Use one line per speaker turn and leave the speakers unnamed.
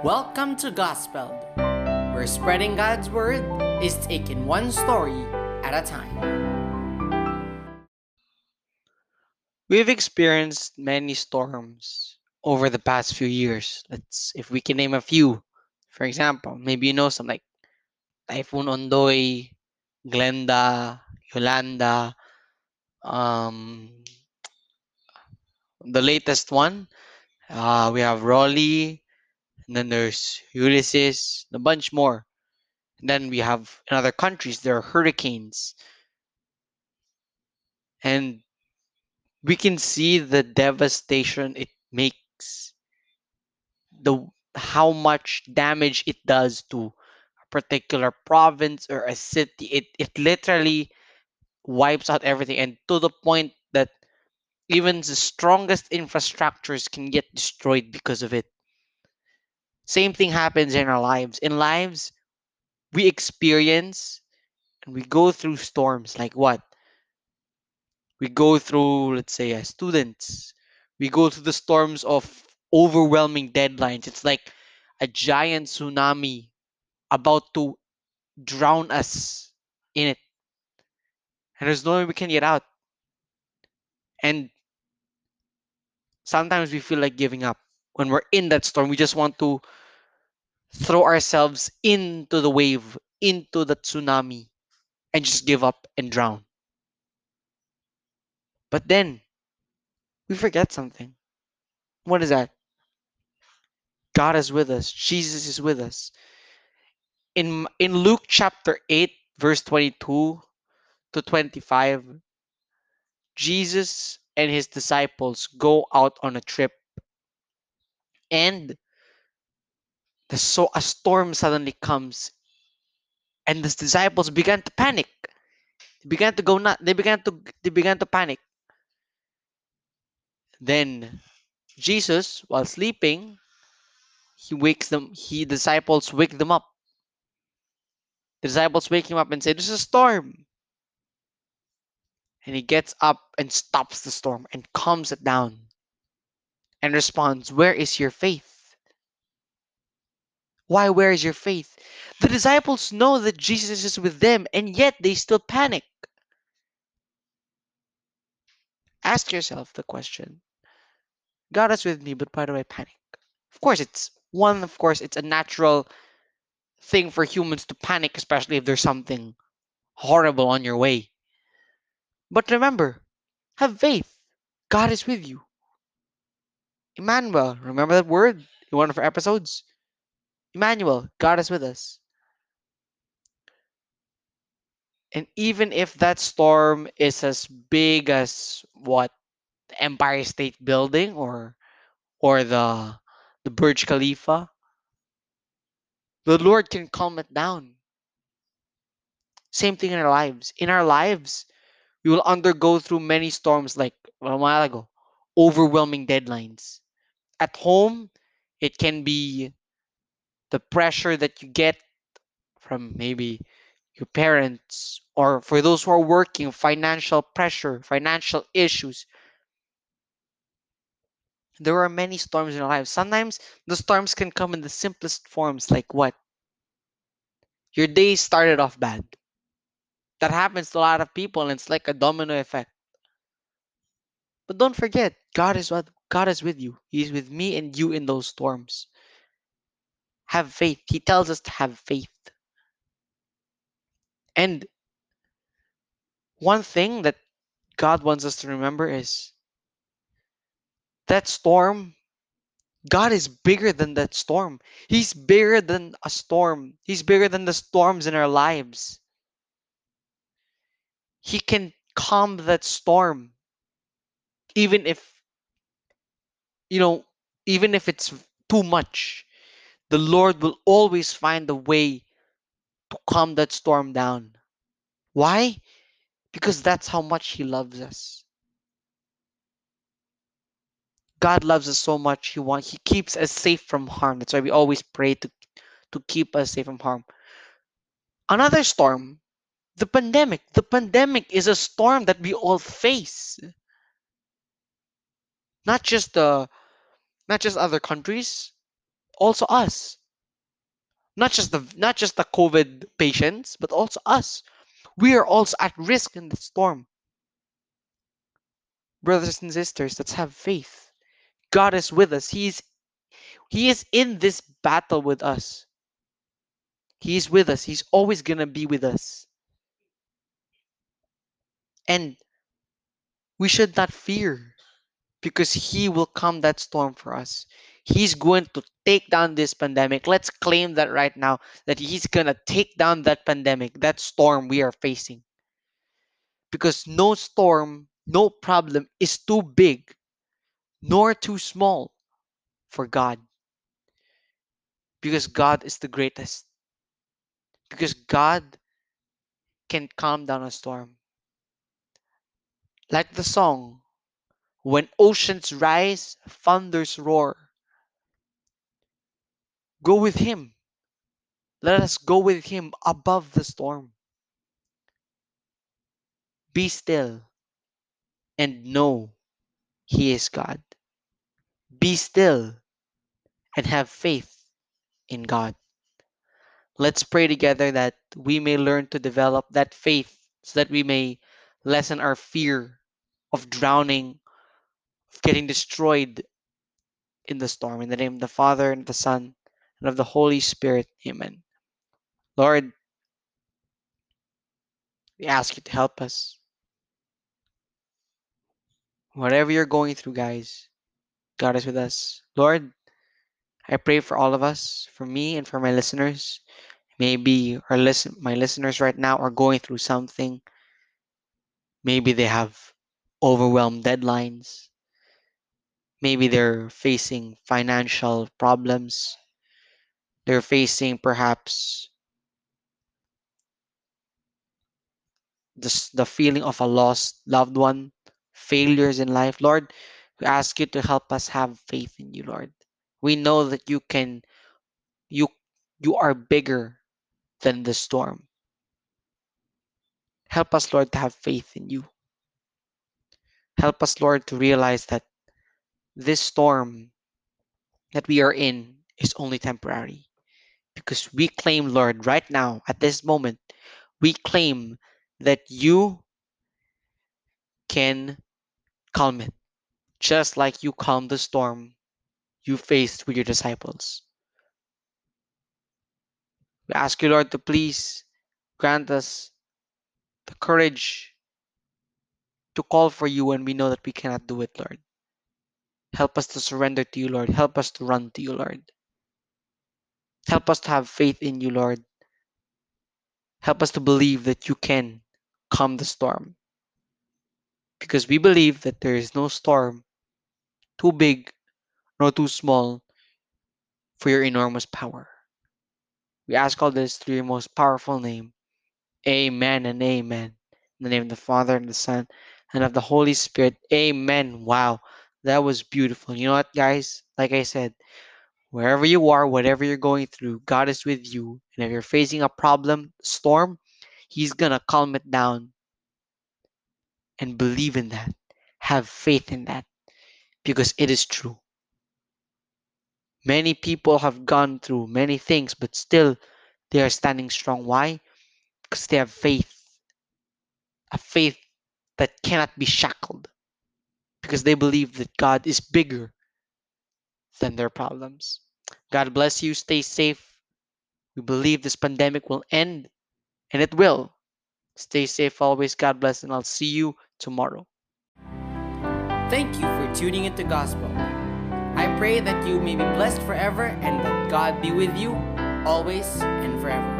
Welcome to Gospel, where spreading God's word is taken one story at a time.
We've experienced many storms over the past few years. Let's if we can name a few. For example, maybe you know some like Typhoon Ondoy, Glenda, Yolanda, um, the latest one. Uh, we have Rolly, and then there's Ulysses, a bunch more. And then we have in other countries there are hurricanes, and we can see the devastation it makes, the how much damage it does to a particular province or a city. It it literally wipes out everything, and to the point that even the strongest infrastructures can get destroyed because of it. Same thing happens in our lives. In lives, we experience and we go through storms like what? We go through, let's say, as students, we go through the storms of overwhelming deadlines. It's like a giant tsunami about to drown us in it. And there's no way we can get out. And sometimes we feel like giving up. When we're in that storm, we just want to throw ourselves into the wave, into the tsunami, and just give up and drown. But then we forget something. What is that? God is with us. Jesus is with us. In in Luke chapter 8 verse 22 to 25 Jesus and his disciples go out on a trip and so a storm suddenly comes and the disciples began to panic. They began to go nut they began to they began to panic. Then jesus while sleeping he wakes them he disciples wake them up. The disciples wake him up and say there's a storm. And he gets up and stops the storm and calms it down and responds where is your faith why, where is your faith? The disciples know that Jesus is with them, and yet they still panic. Ask yourself the question God is with me, but why do I panic? Of course, it's one, of course, it's a natural thing for humans to panic, especially if there's something horrible on your way. But remember, have faith. God is with you. Emmanuel, remember that word in one of our episodes? Emmanuel, God is with us. And even if that storm is as big as what the Empire State Building or or the the Burj Khalifa, the Lord can calm it down. Same thing in our lives. In our lives, we will undergo through many storms like a while ago, overwhelming deadlines. At home, it can be the pressure that you get from maybe your parents or for those who are working financial pressure financial issues. There are many storms in our lives. Sometimes the storms can come in the simplest forms like what? Your day started off bad. That happens to a lot of people and it's like a domino effect. But don't forget god is what god is with you. He's with me and you in those storms have faith. He tells us to have faith. And one thing that God wants us to remember is that storm, God is bigger than that storm. He's bigger than a storm, He's bigger than the storms in our lives. He can calm that storm, even if, you know, even if it's too much the Lord will always find a way to calm that storm down. Why? Because that's how much He loves us. God loves us so much. He wants He keeps us safe from harm. That's why we always pray to to keep us safe from harm. Another storm, the pandemic. The pandemic is a storm that we all face. Not just the not just other countries, also us. Not just the not just the COVID patients, but also us. We are also at risk in the storm. Brothers and sisters, let's have faith. God is with us. He's He is in this battle with us. He's with us. He's always gonna be with us. And we should not fear because He will calm that storm for us. He's going to take down this pandemic. Let's claim that right now that He's going to take down that pandemic, that storm we are facing. Because no storm, no problem is too big nor too small for God. Because God is the greatest. Because God can calm down a storm. Like the song, when oceans rise, thunders roar. Go with Him. Let us go with Him above the storm. Be still and know He is God. Be still and have faith in God. Let's pray together that we may learn to develop that faith so that we may lessen our fear of drowning, of getting destroyed in the storm. In the name of the Father, and the Son, and of the Holy Spirit. Amen. Lord, we ask you to help us. Whatever you're going through, guys, God is with us. Lord, I pray for all of us, for me and for my listeners. Maybe our listen my listeners right now are going through something. Maybe they have overwhelmed deadlines. Maybe they're facing financial problems. They're facing perhaps the, the feeling of a lost loved one, failures in life. Lord, we ask you to help us have faith in you, Lord. We know that you can you you are bigger than the storm. Help us, Lord, to have faith in you. Help us, Lord, to realize that this storm that we are in is only temporary. Because we claim, Lord, right now, at this moment, we claim that you can calm it, just like you calmed the storm you faced with your disciples. We ask you, Lord, to please grant us the courage to call for you when we know that we cannot do it, Lord. Help us to surrender to you, Lord. Help us to run to you, Lord. Help us to have faith in you, Lord. Help us to believe that you can calm the storm. Because we believe that there is no storm too big nor too small for your enormous power. We ask all this through your most powerful name. Amen and amen. In the name of the Father and the Son and of the Holy Spirit. Amen. Wow. That was beautiful. You know what, guys? Like I said, wherever you are, whatever you're going through, God is with you. And if you're facing a problem, storm, He's going to calm it down. And believe in that. Have faith in that. Because it is true. Many people have gone through many things, but still they are standing strong. Why? Because they have faith. A faith that cannot be shackled. Because they believe that God is bigger than their problems. God bless you. Stay safe. We believe this pandemic will end, and it will. Stay safe always. God bless, and I'll see you tomorrow.
Thank you for tuning into Gospel. I pray that you may be blessed forever and that God be with you always and forever.